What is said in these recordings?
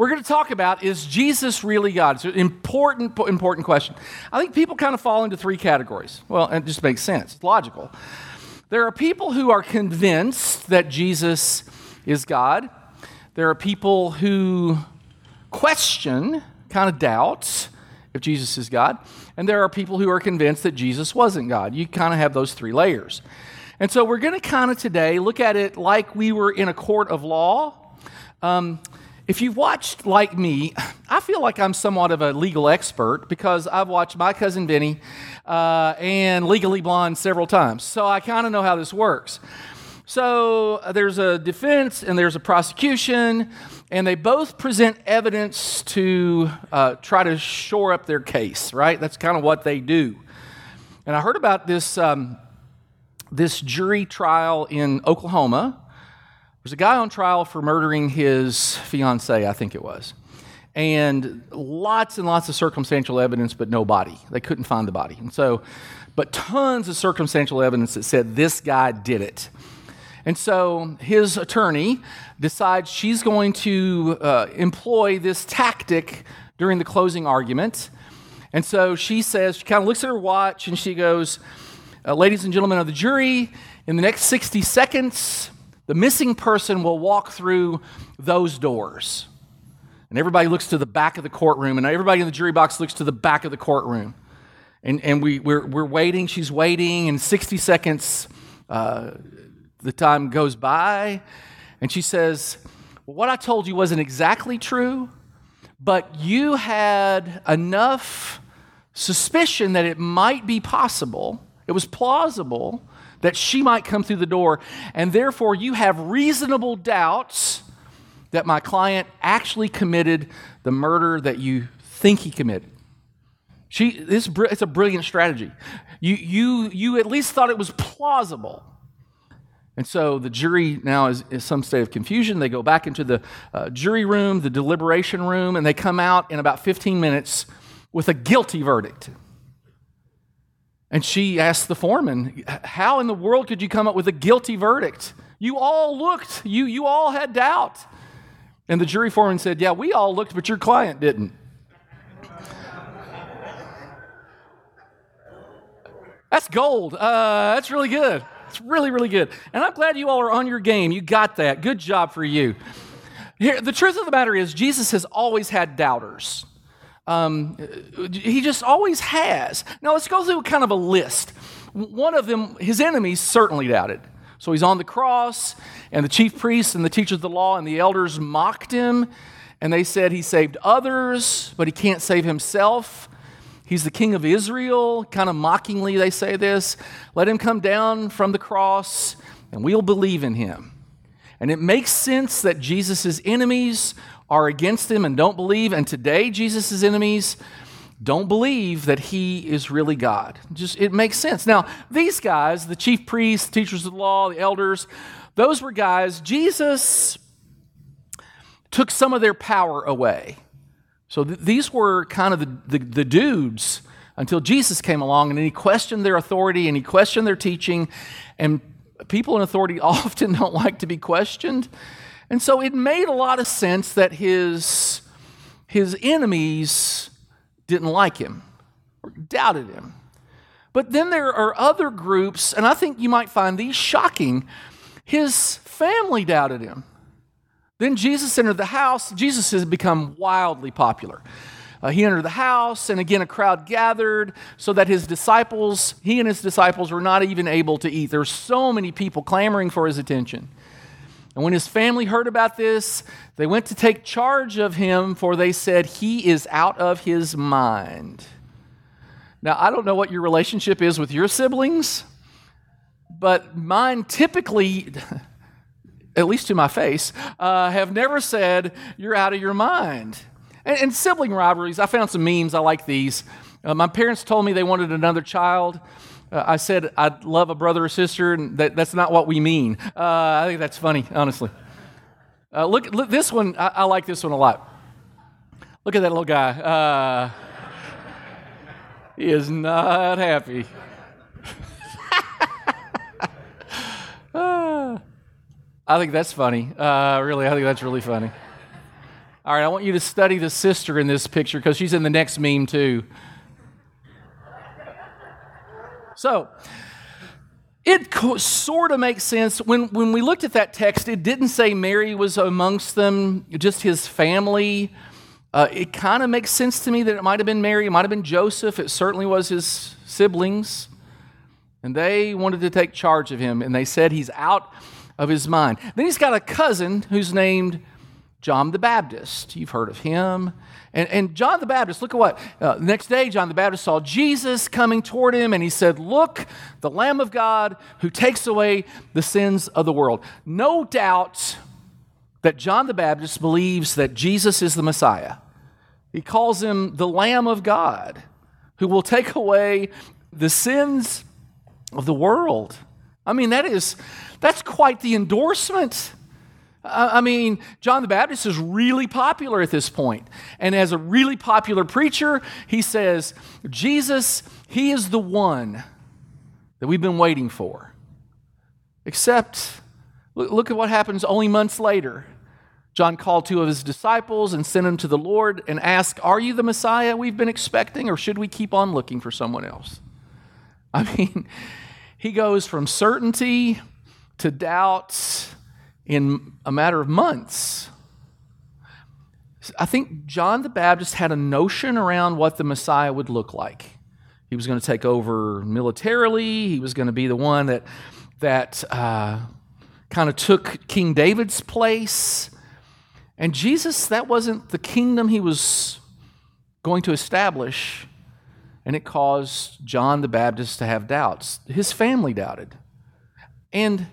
we're going to talk about is Jesus really God? It's an important, important question. I think people kind of fall into three categories. Well, it just makes sense, it's logical. There are people who are convinced that Jesus is God, there are people who question, kind of doubt if Jesus is God, and there are people who are convinced that Jesus wasn't God. You kind of have those three layers. And so we're going to kind of today look at it like we were in a court of law. Um, if you've watched like me, I feel like I'm somewhat of a legal expert because I've watched My Cousin Vinny uh, and Legally Blonde several times. So I kind of know how this works. So uh, there's a defense and there's a prosecution, and they both present evidence to uh, try to shore up their case, right? That's kind of what they do. And I heard about this, um, this jury trial in Oklahoma there's a guy on trial for murdering his fiancee, I think it was. And lots and lots of circumstantial evidence, but no body. They couldn't find the body. And so, but tons of circumstantial evidence that said this guy did it. And so his attorney decides she's going to uh, employ this tactic during the closing argument. And so she says, she kind of looks at her watch and she goes, uh, Ladies and gentlemen of the jury, in the next 60 seconds, the missing person will walk through those doors. And everybody looks to the back of the courtroom, and everybody in the jury box looks to the back of the courtroom. And, and we, we're, we're waiting, she's waiting, and 60 seconds, uh, the time goes by, and she says, well, What I told you wasn't exactly true, but you had enough suspicion that it might be possible, it was plausible that she might come through the door, and therefore you have reasonable doubts that my client actually committed the murder that you think he committed. She, this, it's a brilliant strategy. You, you, you at least thought it was plausible. And so the jury now is in some state of confusion. They go back into the uh, jury room, the deliberation room, and they come out in about 15 minutes with a guilty verdict. And she asked the foreman, How in the world could you come up with a guilty verdict? You all looked, you, you all had doubt. And the jury foreman said, Yeah, we all looked, but your client didn't. That's gold. Uh, that's really good. It's really, really good. And I'm glad you all are on your game. You got that. Good job for you. Here, the truth of the matter is, Jesus has always had doubters. Um, he just always has. Now let's go through kind of a list. One of them, his enemies certainly doubted. So he's on the cross, and the chief priests and the teachers of the law and the elders mocked him, and they said he saved others, but he can't save himself. He's the king of Israel. Kind of mockingly, they say this. Let him come down from the cross, and we'll believe in him. And it makes sense that Jesus' enemies are against him and don't believe, and today Jesus' enemies don't believe that he is really God. Just it makes sense. Now, these guys, the chief priests, teachers of the law, the elders, those were guys Jesus took some of their power away. So th- these were kind of the, the, the dudes until Jesus came along and he questioned their authority and he questioned their teaching. And people in authority often don't like to be questioned. And so it made a lot of sense that his, his enemies didn't like him or doubted him. But then there are other groups, and I think you might find these shocking. His family doubted him. Then Jesus entered the house. Jesus has become wildly popular. Uh, he entered the house, and again, a crowd gathered so that his disciples, he and his disciples, were not even able to eat. There were so many people clamoring for his attention. And when his family heard about this, they went to take charge of him, for they said, He is out of his mind. Now, I don't know what your relationship is with your siblings, but mine typically, at least to my face, uh, have never said, You're out of your mind. And, and sibling rivalries, I found some memes. I like these. Uh, my parents told me they wanted another child. Uh, I said I'd love a brother or sister, and that, that's not what we mean. Uh, I think that's funny, honestly. Uh, look, look, this one, I, I, like this one a lot. Look at that little guy. Uh, he is not happy. I think that's funny. Uh, really, I think that's really funny. All right, I want you to study the sister in this picture because she's in the next meme too. So, it co- sort of makes sense. When, when we looked at that text, it didn't say Mary was amongst them, just his family. Uh, it kind of makes sense to me that it might have been Mary, it might have been Joseph, it certainly was his siblings. And they wanted to take charge of him, and they said he's out of his mind. Then he's got a cousin who's named John the Baptist. You've heard of him. And, and John the Baptist, look at what. Uh, next day, John the Baptist saw Jesus coming toward him, and he said, Look, the Lamb of God who takes away the sins of the world. No doubt that John the Baptist believes that Jesus is the Messiah. He calls him the Lamb of God who will take away the sins of the world. I mean, that is, that's quite the endorsement. I mean, John the Baptist is really popular at this point. And as a really popular preacher, he says, Jesus, he is the one that we've been waiting for. Except, look at what happens only months later. John called two of his disciples and sent them to the Lord and asked, Are you the Messiah we've been expecting, or should we keep on looking for someone else? I mean, he goes from certainty to doubt in a matter of months. I think John the Baptist had a notion around what the Messiah would look like. He was going to take over militarily. He was going to be the one that that uh, kind of took King David's place. And Jesus, that wasn't the kingdom he was going to establish. And it caused John the Baptist to have doubts. His family doubted. And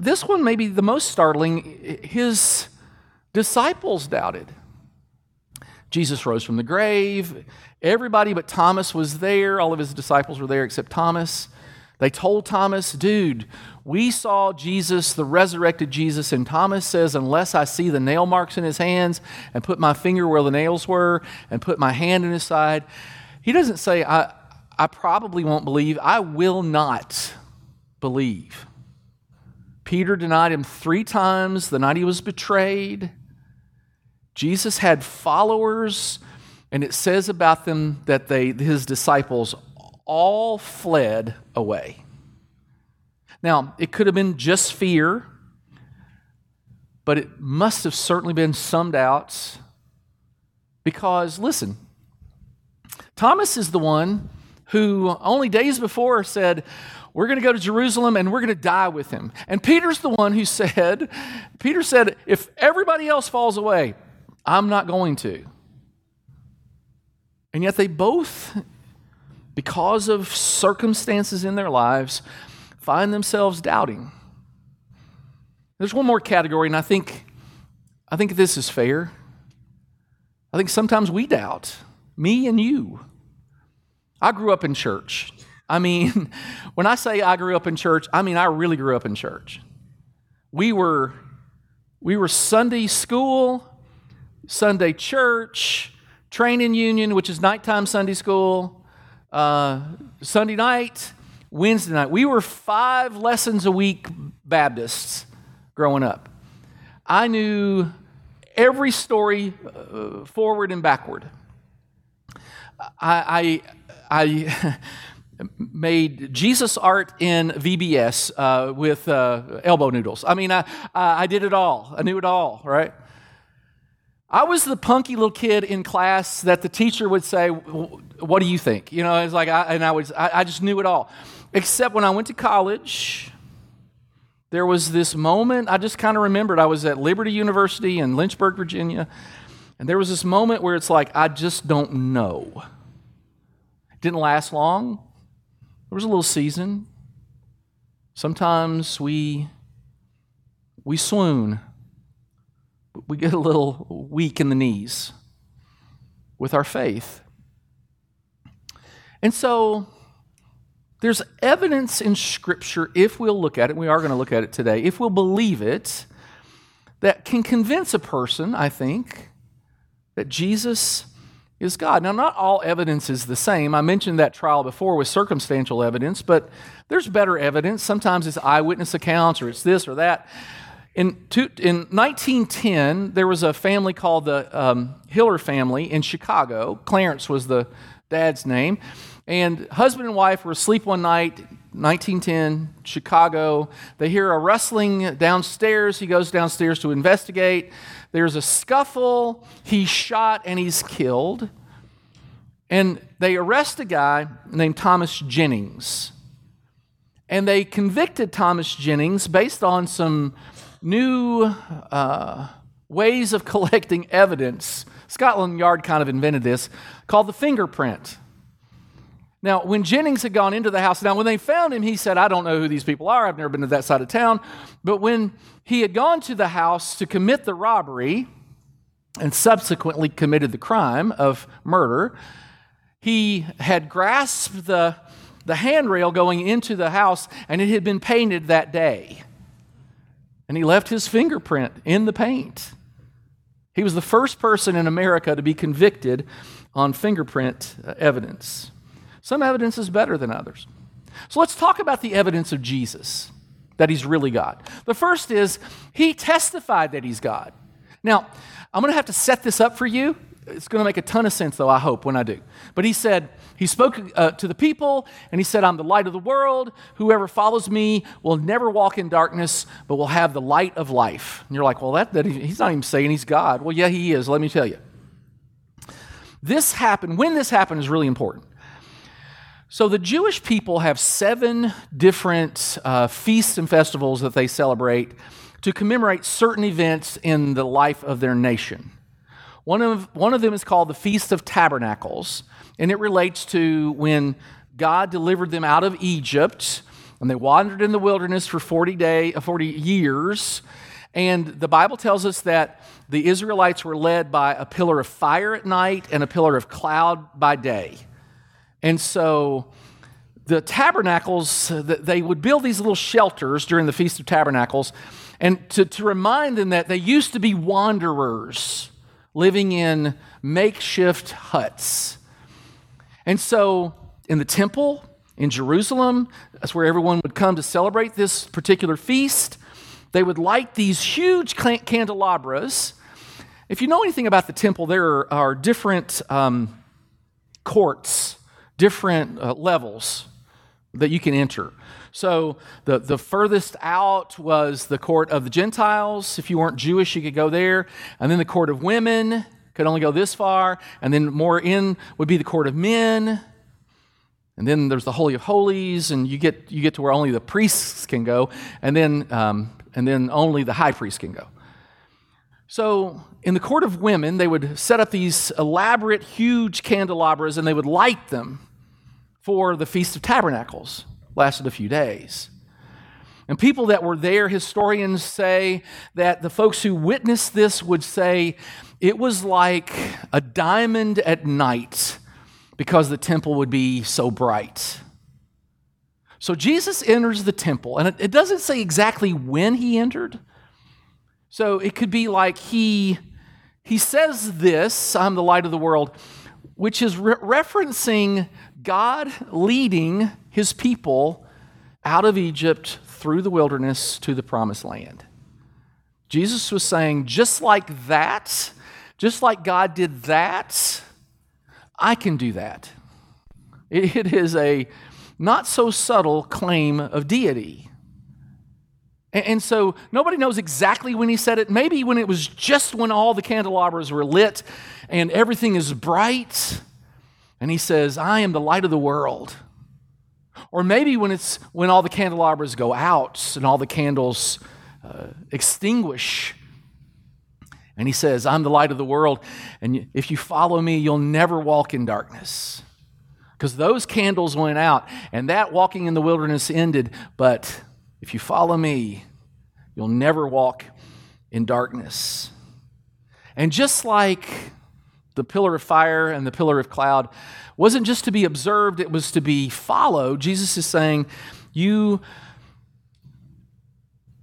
this one may be the most startling. His disciples doubted. Jesus rose from the grave. Everybody but Thomas was there. All of his disciples were there except Thomas. They told Thomas, dude, we saw Jesus, the resurrected Jesus. And Thomas says, unless I see the nail marks in his hands and put my finger where the nails were and put my hand in his side, he doesn't say, I, I probably won't believe. I will not believe. Peter denied him three times the night he was betrayed. Jesus had followers, and it says about them that they, his disciples all fled away. Now, it could have been just fear, but it must have certainly been some doubts. Because, listen, Thomas is the one who only days before said, we're going to go to Jerusalem and we're going to die with him. And Peter's the one who said, Peter said, if everybody else falls away, I'm not going to. And yet they both, because of circumstances in their lives, find themselves doubting. There's one more category, and I think, I think this is fair. I think sometimes we doubt, me and you. I grew up in church. I mean, when I say I grew up in church, I mean I really grew up in church. We were we were Sunday school, Sunday church, training union, which is nighttime Sunday school, uh, Sunday night, Wednesday night. We were five lessons a week Baptists growing up. I knew every story uh, forward and backward. I, I, I made Jesus art in VBS uh, with uh, elbow noodles. I mean, I, I did it all. I knew it all, right? I was the punky little kid in class that the teacher would say, "What do you think?" You know, it's like, I, and I was, I, I just knew it all. Except when I went to college, there was this moment. I just kind of remembered. I was at Liberty University in Lynchburg, Virginia, and there was this moment where it's like, I just don't know. It didn't last long. There was a little season. Sometimes we we swoon. We get a little weak in the knees with our faith. And so there's evidence in Scripture, if we'll look at it, we are going to look at it today, if we'll believe it, that can convince a person, I think, that Jesus is God. Now, not all evidence is the same. I mentioned that trial before with circumstantial evidence, but there's better evidence. Sometimes it's eyewitness accounts or it's this or that. In, two, in 1910, there was a family called the um, Hiller family in Chicago. Clarence was the dad's name. And husband and wife were asleep one night, 1910, Chicago. They hear a rustling downstairs. He goes downstairs to investigate. There's a scuffle. He's shot and he's killed. And they arrest a guy named Thomas Jennings. And they convicted Thomas Jennings based on some new uh, ways of collecting evidence. Scotland Yard kind of invented this, called the fingerprint. Now, when Jennings had gone into the house, now when they found him, he said, I don't know who these people are. I've never been to that side of town. But when he had gone to the house to commit the robbery and subsequently committed the crime of murder, he had grasped the, the handrail going into the house and it had been painted that day. And he left his fingerprint in the paint. He was the first person in America to be convicted on fingerprint uh, evidence. Some evidence is better than others. So let's talk about the evidence of Jesus that he's really God. The first is he testified that he's God. Now, I'm going to have to set this up for you. It's going to make a ton of sense, though, I hope, when I do. But he said, he spoke uh, to the people, and he said, I'm the light of the world. Whoever follows me will never walk in darkness, but will have the light of life. And you're like, well, that, that he's not even saying he's God. Well, yeah, he is. Let me tell you. This happened, when this happened, is really important. So, the Jewish people have seven different uh, feasts and festivals that they celebrate to commemorate certain events in the life of their nation. One of, one of them is called the Feast of Tabernacles, and it relates to when God delivered them out of Egypt and they wandered in the wilderness for 40, day, uh, 40 years. And the Bible tells us that the Israelites were led by a pillar of fire at night and a pillar of cloud by day. And so the tabernacles, they would build these little shelters during the Feast of Tabernacles, and to, to remind them that they used to be wanderers living in makeshift huts. And so in the temple in Jerusalem, that's where everyone would come to celebrate this particular feast. They would light these huge candelabras. If you know anything about the temple, there are, different um, courts different uh, levels that you can enter. So the, the furthest out was the court of the Gentiles. If you weren't Jewish, you could go there. And then the court of women could only go this far. And then more in would be the court of men. And then there's the Holy of Holies, and you get, you get to where only the priests can go. And then, um, and then only the high priest can go. So, in the court of women, they would set up these elaborate, huge candelabras and they would light them for the Feast of Tabernacles. Lasted a few days. And people that were there, historians say that the folks who witnessed this would say it was like a diamond at night because the temple would be so bright. So Jesus enters the temple, and it doesn't say exactly when he entered. So it could be like he, he says this, I'm the light of the world, which is re- referencing God leading his people out of Egypt through the wilderness to the promised land. Jesus was saying, just like that, just like God did that, I can do that. It is a not so subtle claim of deity. And so nobody knows exactly when he said it. Maybe when it was just when all the candelabras were lit and everything is bright and he says, I am the light of the world. Or maybe when it's when all the candelabras go out and all the candles uh, extinguish. And he says, I'm the light of the world. And if you follow me, you'll never walk in darkness. Because those candles went out and that walking in the wilderness ended. But if you follow me, you'll never walk in darkness. And just like the pillar of fire and the pillar of cloud wasn't just to be observed, it was to be followed. Jesus is saying, You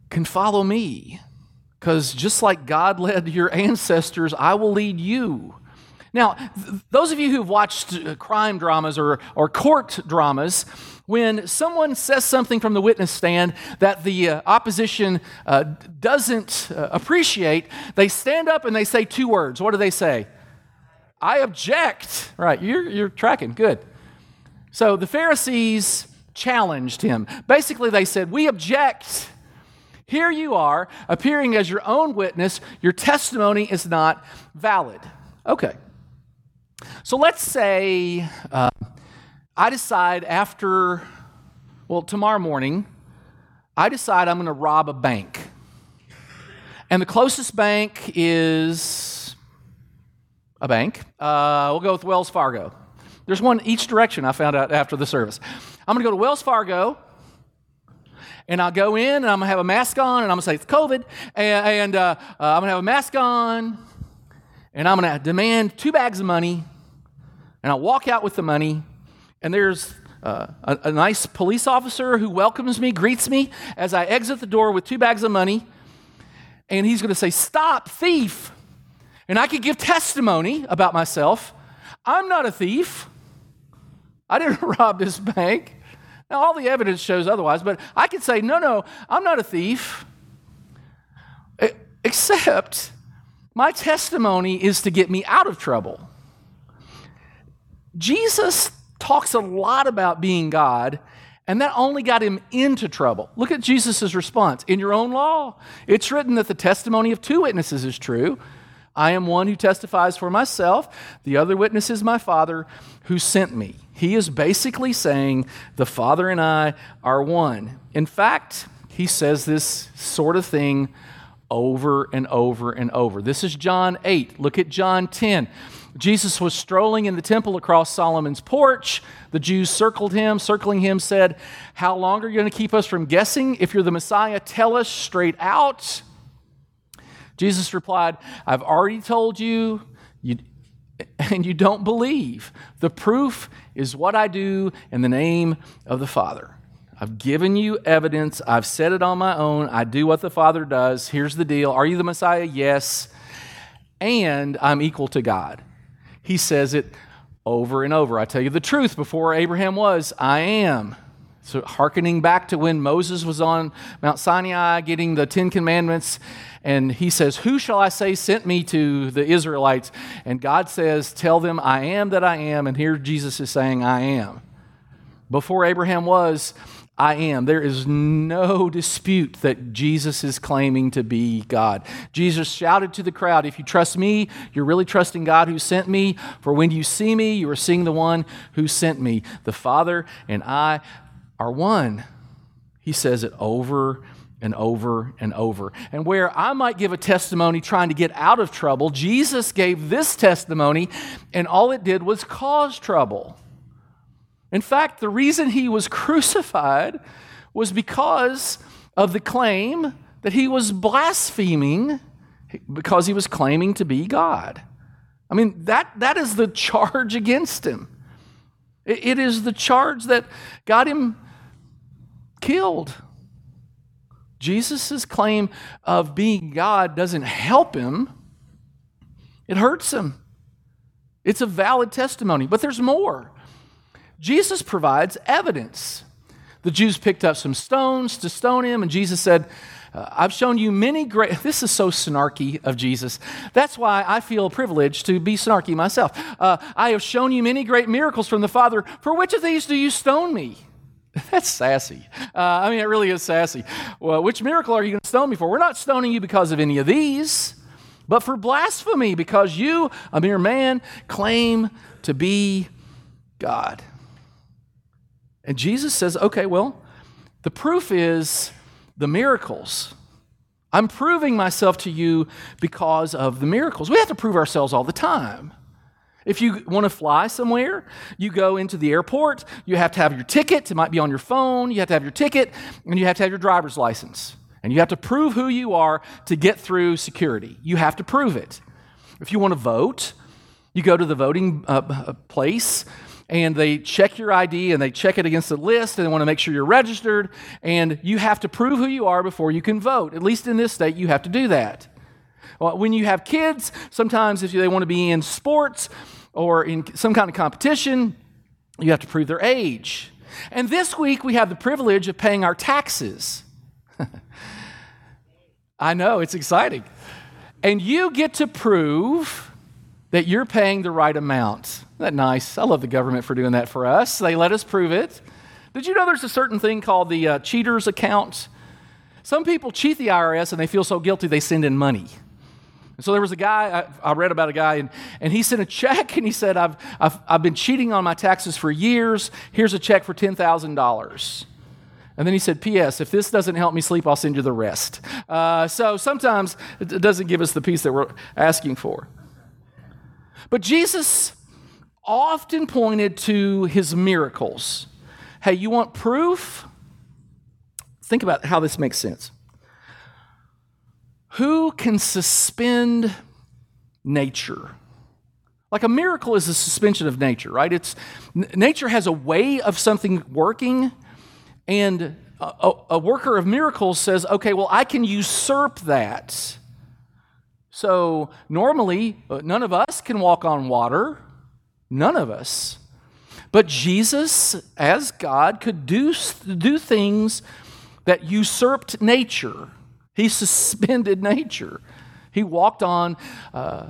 can follow me. Because just like God led your ancestors, I will lead you. Now, th- those of you who've watched uh, crime dramas or, or court dramas, when someone says something from the witness stand that the uh, opposition uh, doesn't uh, appreciate, they stand up and they say two words. What do they say? I object. Right, you're, you're tracking. Good. So the Pharisees challenged him. Basically, they said, We object. Here you are, appearing as your own witness. Your testimony is not valid. Okay. So let's say uh, I decide after, well, tomorrow morning, I decide I'm going to rob a bank. And the closest bank is a bank. Uh, we'll go with Wells Fargo. There's one each direction I found out after the service. I'm going to go to Wells Fargo and I'll go in and I'm going to have a mask on and I'm going to say it's COVID and, and uh, uh, I'm going to have a mask on and I'm going to demand two bags of money and I'll walk out with the money and there's uh, a, a nice police officer who welcomes me, greets me as I exit the door with two bags of money and he's going to say, Stop, thief. And I could give testimony about myself. I'm not a thief. I didn't rob this bank. Now, all the evidence shows otherwise, but I could say, no, no, I'm not a thief. Except my testimony is to get me out of trouble. Jesus talks a lot about being God, and that only got him into trouble. Look at Jesus' response. In your own law, it's written that the testimony of two witnesses is true. I am one who testifies for myself. The other witness is my Father who sent me. He is basically saying the Father and I are one. In fact, he says this sort of thing over and over and over. This is John 8. Look at John 10. Jesus was strolling in the temple across Solomon's porch. The Jews circled him, circling him, said, How long are you going to keep us from guessing? If you're the Messiah, tell us straight out. Jesus replied, I've already told you, you, and you don't believe. The proof is what I do in the name of the Father. I've given you evidence. I've said it on my own. I do what the Father does. Here's the deal Are you the Messiah? Yes. And I'm equal to God. He says it over and over. I tell you the truth, before Abraham was, I am. So, hearkening back to when Moses was on Mount Sinai getting the Ten Commandments, and he says, Who shall I say sent me to the Israelites? And God says, Tell them, I am that I am. And here Jesus is saying, I am. Before Abraham was, I am. There is no dispute that Jesus is claiming to be God. Jesus shouted to the crowd, If you trust me, you're really trusting God who sent me. For when you see me, you are seeing the one who sent me. The Father and I are one. He says it over and over and over. And where I might give a testimony trying to get out of trouble, Jesus gave this testimony, and all it did was cause trouble. In fact, the reason he was crucified was because of the claim that he was blaspheming because he was claiming to be God. I mean, that, that is the charge against him. it, it is the charge that got him killed. Jesus' claim of being God doesn't help him, it hurts him. It's a valid testimony, but there's more. Jesus provides evidence. The Jews picked up some stones to stone him, and Jesus said, uh, I've shown you many great. This is so snarky of Jesus. That's why I feel privileged to be snarky myself. Uh, I have shown you many great miracles from the Father. For which of these do you stone me? That's sassy. Uh, I mean, it really is sassy. Well, which miracle are you going to stone me for? We're not stoning you because of any of these, but for blasphemy, because you, a mere man, claim to be God. And Jesus says, okay, well, the proof is the miracles. I'm proving myself to you because of the miracles. We have to prove ourselves all the time. If you want to fly somewhere, you go into the airport, you have to have your ticket, it might be on your phone, you have to have your ticket, and you have to have your driver's license. And you have to prove who you are to get through security. You have to prove it. If you want to vote, you go to the voting uh, uh place and they check your ID and they check it against the list and they want to make sure you're registered. And you have to prove who you are before you can vote. At least in this state, you have to do that. Well, when you have kids, sometimes if they want to be in sports or in some kind of competition, you have to prove their age. And this week we have the privilege of paying our taxes. I know, it's exciting. And you get to prove that you're paying the right amount. Isn't that nice? I love the government for doing that for us. They let us prove it. Did you know there's a certain thing called the uh, cheater's account? Some people cheat the IRS and they feel so guilty they send in money. So there was a guy, I, I, read about a guy, and, and he sent a check and he said, I've, I've, I've been cheating on my taxes for years. Here's a check for $10,000. And then he said, P.S., if this doesn't help me sleep, I'll send you the rest. Uh, so sometimes it doesn't give us the peace that we're asking for. But Jesus often pointed to his miracles. Hey, you want proof? Think about how this makes sense. Who can suspend nature? Like a miracle is a suspension of nature, right? It's nature has a way of something working, and a, a, worker of miracles says, "Okay, well, I can usurp that." So normally, uh, none of us can walk on water, none of us. But Jesus, as God, could do, do things that usurped nature. He suspended nature. He walked on uh,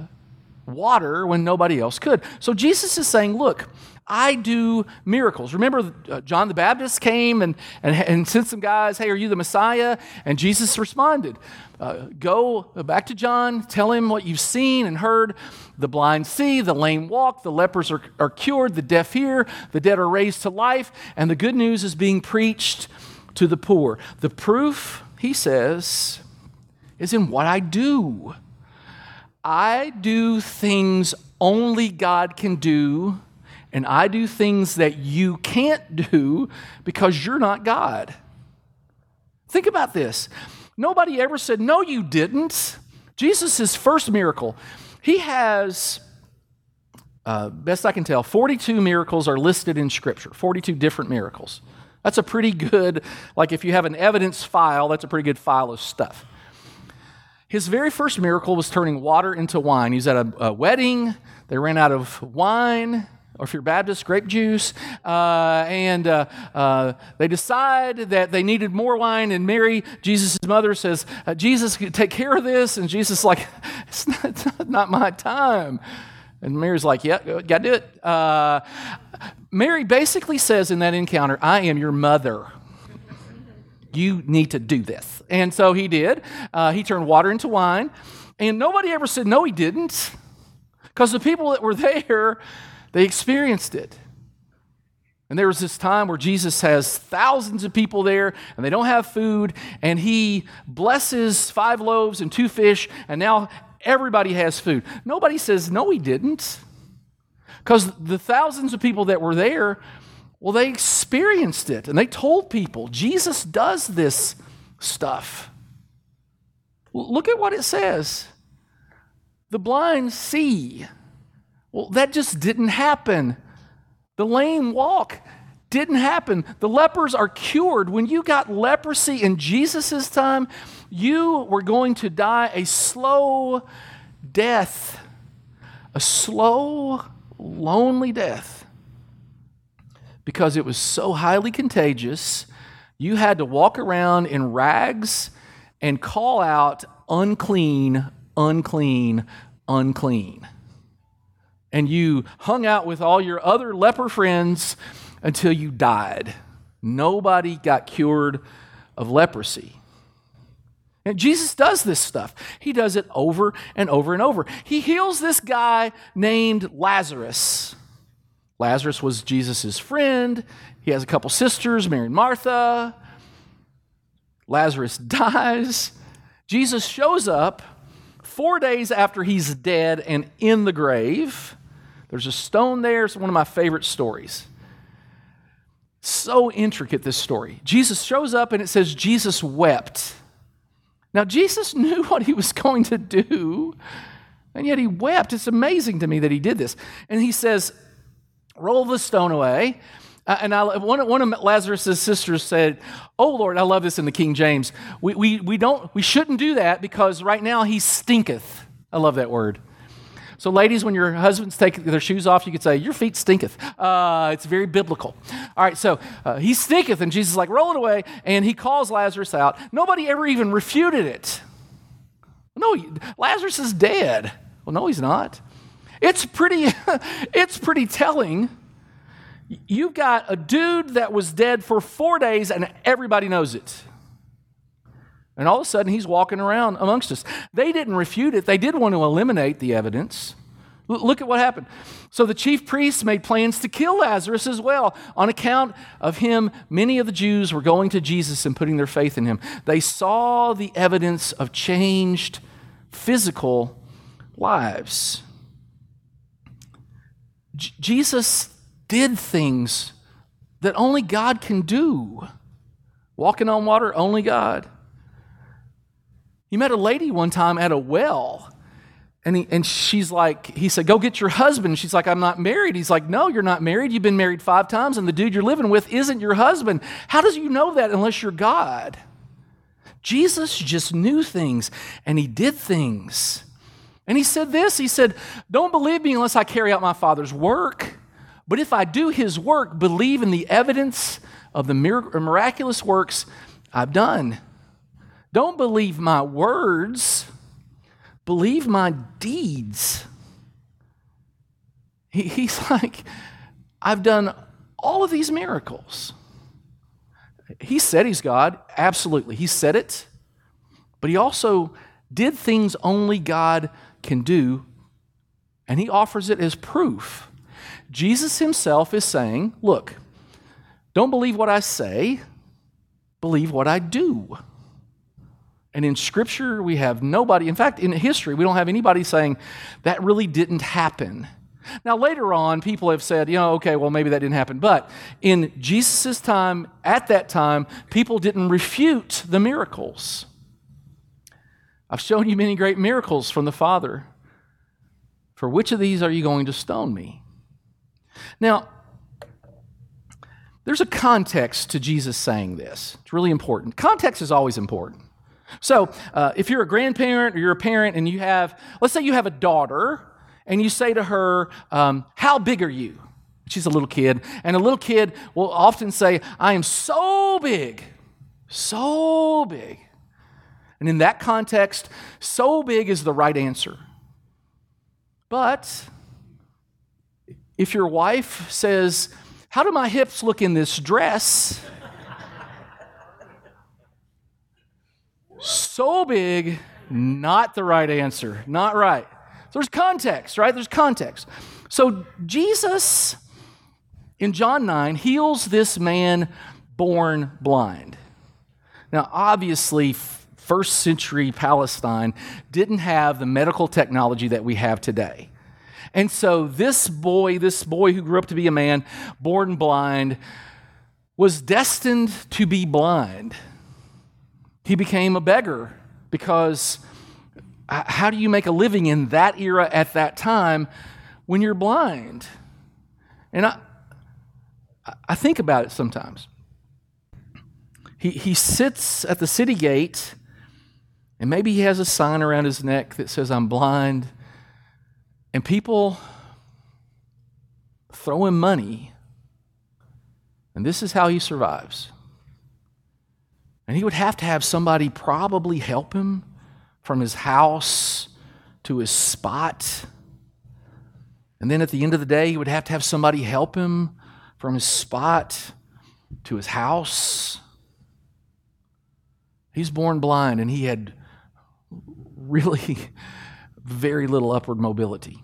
water when nobody else could. So Jesus is saying, Look, I do miracles. Remember, uh, John the Baptist came and, and, and sent some guys, Hey, are you the Messiah? And Jesus responded, uh, Go back to John, tell him what you've seen and heard. The blind see, the lame walk, the lepers are, are cured, the deaf hear, the dead are raised to life, and the good news is being preached to the poor. The proof he says, is in what I do. I do things only God can do, and I do things that you can't do because you're not God. Think about this. Nobody ever said, No, you didn't. Jesus' first miracle, he has, uh, best I can tell, 42 miracles are listed in Scripture, 42 different miracles. That's a pretty good, like if you have an evidence file, that's a pretty good file of stuff. His very first miracle was turning water into wine. He's at a, a wedding, they ran out of wine, or if you're Baptist, grape juice. Uh, and uh, uh, they decide that they needed more wine. And Mary, Jesus' mother, says, uh, Jesus, take care of this. And Jesus is like, it's not, it's not my time. And Mary's like, yeah, got to do it. Uh, Mary basically says in that encounter, I am your mother. You need to do this. And so he did. Uh, he turned water into wine. And nobody ever said, no, he didn't. Because the people that were there, they experienced it. And there was this time where Jesus has thousands of people there and they don't have food, and he blesses five loaves and two fish, and now everybody has food. Nobody says, no, he didn't. Because the thousands of people that were there, well, they experienced it and they told people Jesus does this stuff. Look at what it says the blind see. Well, that just didn't happen. The lame walk didn't happen. The lepers are cured. When you got leprosy in Jesus' time, you were going to die a slow death, a slow, lonely death. Because it was so highly contagious, you had to walk around in rags and call out, unclean, unclean, unclean. And you hung out with all your other leper friends until you died. Nobody got cured of leprosy. And Jesus does this stuff. He does it over and over and over. He heals this guy named Lazarus. Lazarus was Jesus' friend. He has a couple sisters, Mary and Martha. Lazarus dies. Jesus shows up four days after he's dead and in the grave. There's a stone there. It's one of my favorite stories. So intricate, this story. Jesus shows up and it says Jesus wept. Now, Jesus knew what he was going to do, and yet he wept. It's amazing to me that he did this. And he says, Roll the stone away. Uh, and I, one, one of Lazarus' sisters said, Oh Lord, I love this in the King James. We, we, we, don't, we shouldn't do that because right now he stinketh. I love that word. So, ladies, when your husbands take their shoes off, you could say, Your feet stinketh. Uh, it's very biblical. All right, so uh, he stinketh, and Jesus is like, Roll it away, and he calls Lazarus out. Nobody ever even refuted it. No, Lazarus is dead. Well, no, he's not. It's pretty, it's pretty telling. You've got a dude that was dead for four days, and everybody knows it. And all of a sudden, he's walking around amongst us. They didn't refute it, they did want to eliminate the evidence. Look at what happened. So the chief priests made plans to kill Lazarus as well. On account of him, many of the Jews were going to Jesus and putting their faith in him. They saw the evidence of changed physical lives. J- Jesus did things that only God can do. Walking on water, only God. He met a lady one time at a well. And, he, and she's like, he said, Go get your husband. She's like, I'm not married. He's like, No, you're not married. You've been married five times, and the dude you're living with isn't your husband. How does you know that unless you're God? Jesus just knew things, and he did things. And he said this He said, Don't believe me unless I carry out my Father's work. But if I do his work, believe in the evidence of the miraculous works I've done. Don't believe my words, believe my deeds. He, he's like, I've done all of these miracles. He said he's God, absolutely. He said it, but he also did things only God can do, and he offers it as proof. Jesus himself is saying, Look, don't believe what I say, believe what I do. And in Scripture, we have nobody, in fact, in history, we don't have anybody saying that really didn't happen. Now, later on, people have said, you know, okay, well, maybe that didn't happen. But in Jesus' time, at that time, people didn't refute the miracles. I've shown you many great miracles from the Father. For which of these are you going to stone me? Now, there's a context to Jesus saying this. It's really important. Context is always important. So, uh, if you're a grandparent or you're a parent and you have, let's say you have a daughter, and you say to her, um, How big are you? She's a little kid, and a little kid will often say, I am so big, so big. And in that context, so big is the right answer. But if your wife says, How do my hips look in this dress? So big, not the right answer. Not right. So there's context, right? There's context. So Jesus in John 9 heals this man born blind. Now, obviously, first century Palestine didn't have the medical technology that we have today. And so this boy, this boy who grew up to be a man, born blind, was destined to be blind. He became a beggar because how do you make a living in that era at that time when you're blind? And I, I think about it sometimes. He, he sits at the city gate, and maybe he has a sign around his neck that says, I'm blind. And people throw him money, and this is how he survives. And he would have to have somebody probably help him from his house to his spot. And then at the end of the day, he would have to have somebody help him from his spot to his house. He's born blind and he had really very little upward mobility.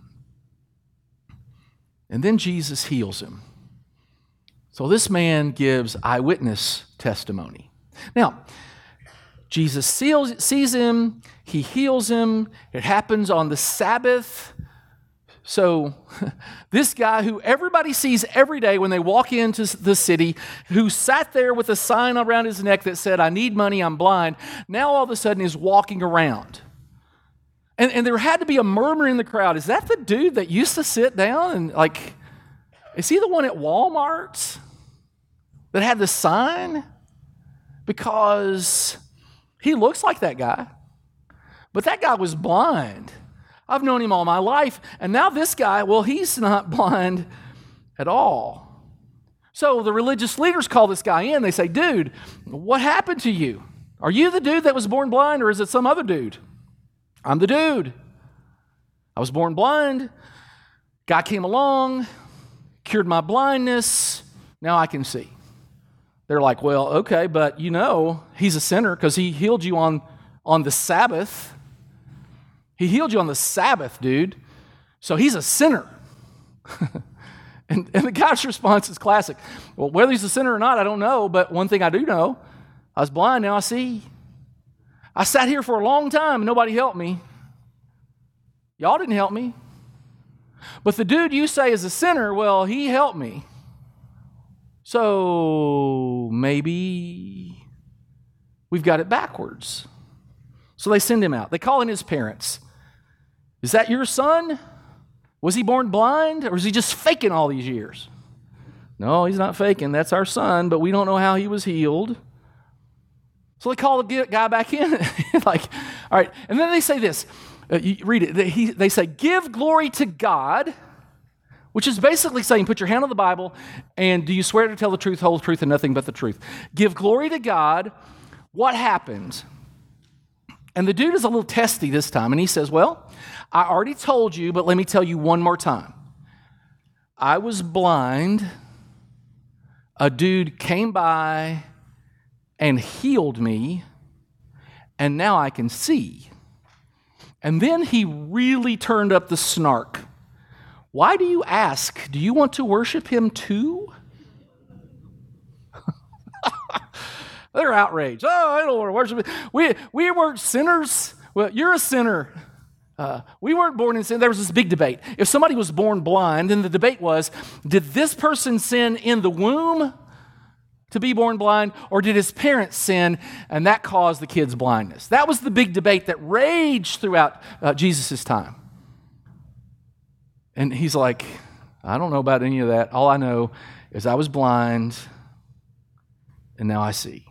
And then Jesus heals him. So this man gives eyewitness testimony. Now, Jesus seals, sees him, he heals him. It happens on the Sabbath. So, this guy who everybody sees every day when they walk into the city, who sat there with a sign around his neck that said, I need money, I'm blind, now all of a sudden is walking around. And, and there had to be a murmur in the crowd. Is that the dude that used to sit down and, like, is he the one at Walmart? that had the sign? Because he looks like that guy. But that guy was blind. I've known him all my life. And now this guy, well, he's not blind at all. So the religious leaders call this guy in. They say, Dude, what happened to you? Are you the dude that was born blind or is it some other dude? I'm the dude. I was born blind. Guy came along, cured my blindness. Now I can see. They're like, Well, okay, but you know, he's a sinner because he healed you on, on the Sabbath. He healed you on the Sabbath, dude. So he's a sinner. and, and the guy's response is classic. Well, whether he's a sinner or not, I don't know, but one thing I do know I was blind, now I see. I sat here for a long time and nobody helped me. Y'all didn't help me. But the dude you say is a sinner, well, he helped me. So maybe we've got it backwards. So they send him out. They call in his parents. Is that your son? Was he born blind or is he just faking all these years? No, he's not faking. That's our son, but we don't know how he was healed. So they call the guy back in. like, all right. And then they say this uh, read it. They, he, they say, Give glory to God, which is basically saying, Put your hand on the Bible, and do you swear to tell the truth, whole truth, and nothing but the truth? Give glory to God. What happened? And the dude is a little testy this time, and he says, Well, I already told you, but let me tell you one more time. I was blind. A dude came by and healed me, and now I can see. And then he really turned up the snark. Why do you ask? Do you want to worship him too? They're outraged. Oh, I don't want to worship him. We, we weren't sinners. Well, you're a sinner. Uh, we weren't born in sin. There was this big debate. If somebody was born blind, then the debate was did this person sin in the womb to be born blind, or did his parents sin and that caused the kid's blindness? That was the big debate that raged throughout uh, Jesus' time. And he's like, I don't know about any of that. All I know is I was blind and now I see.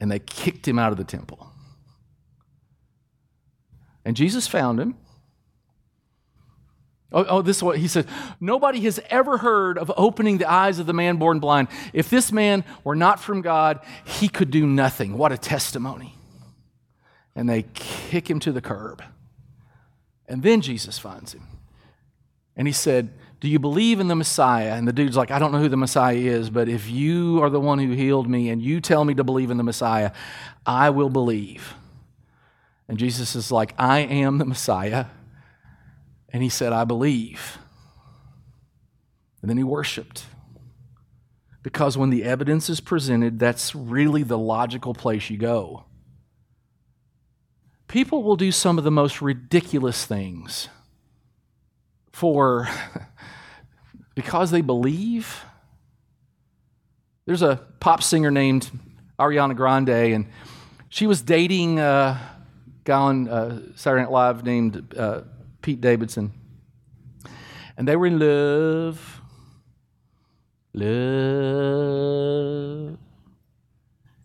And they kicked him out of the temple. And Jesus found him Oh, oh, this is what he said. Nobody has ever heard of opening the eyes of the man born blind. If this man were not from God, he could do nothing. What a testimony. And they kick him to the curb. And then Jesus finds him. And he said, Do you believe in the Messiah? And the dude's like, I don't know who the Messiah is, but if you are the one who healed me and you tell me to believe in the Messiah, I will believe. And Jesus is like, I am the Messiah. And he said, I believe. And then he worshiped. Because when the evidence is presented, that's really the logical place you go. People will do some of the most ridiculous things for because they believe. There's a pop singer named Ariana Grande, and she was dating a guy on uh, Saturday Night Live named uh, Pete Davidson. And they were in love. Love.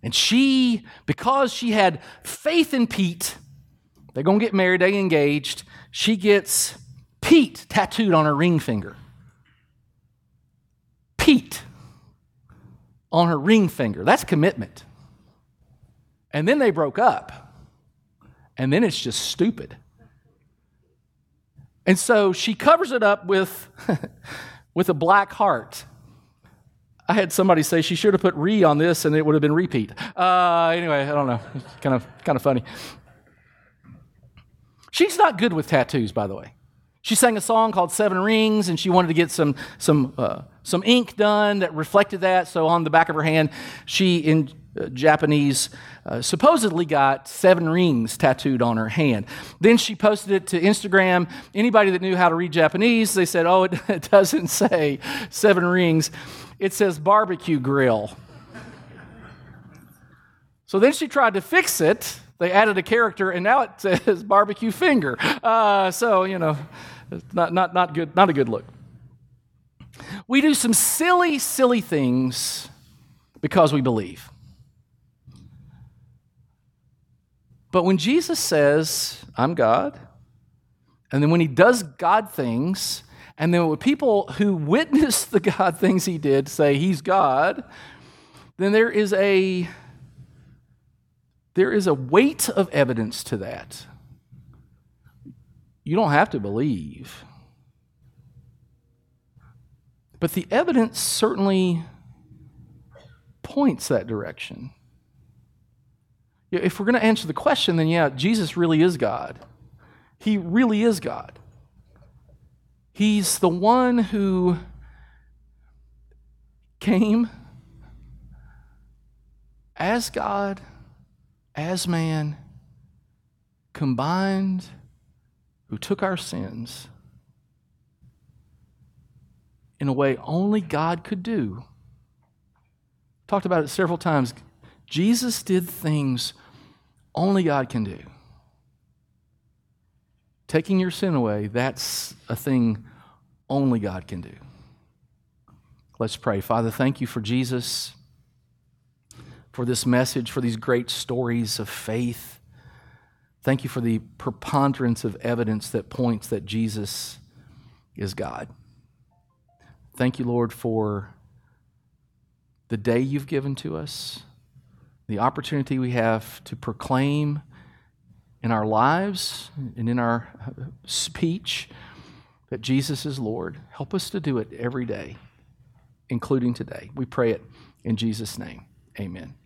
And she, because she had faith in Pete, they're going to get married, they engaged. She gets Pete tattooed on her ring finger. Pete on her ring finger. That's commitment. And then they broke up. And then it's just stupid. And so she covers it up with, with a black heart. I had somebody say she should have put re on this and it would have been repeat. Uh, anyway, I don't know. It's kind of, kind of funny. She's not good with tattoos, by the way. She sang a song called Seven Rings, and she wanted to get some, some, uh, some ink done that reflected that. So on the back of her hand, she, in uh, Japanese, uh, supposedly got seven rings tattooed on her hand. Then she posted it to Instagram. Anybody that knew how to read Japanese, they said, oh, it, it doesn't say seven rings, it says barbecue grill. so then she tried to fix it. They added a character, and now it says barbecue finger. Uh, so, you know, not, not, not, good, not a good look. We do some silly, silly things because we believe. But when Jesus says, I'm God, and then when he does God things, and then when people who witness the God things he did say he's God, then there is a there is a weight of evidence to that. You don't have to believe. But the evidence certainly points that direction. If we're going to answer the question, then yeah, Jesus really is God. He really is God. He's the one who came as God, as man, combined, who took our sins in a way only God could do. Talked about it several times. Jesus did things only God can do. Taking your sin away, that's a thing only God can do. Let's pray. Father, thank you for Jesus, for this message, for these great stories of faith. Thank you for the preponderance of evidence that points that Jesus is God. Thank you, Lord, for the day you've given to us, the opportunity we have to proclaim in our lives and in our speech that Jesus is Lord. Help us to do it every day, including today. We pray it in Jesus' name. Amen.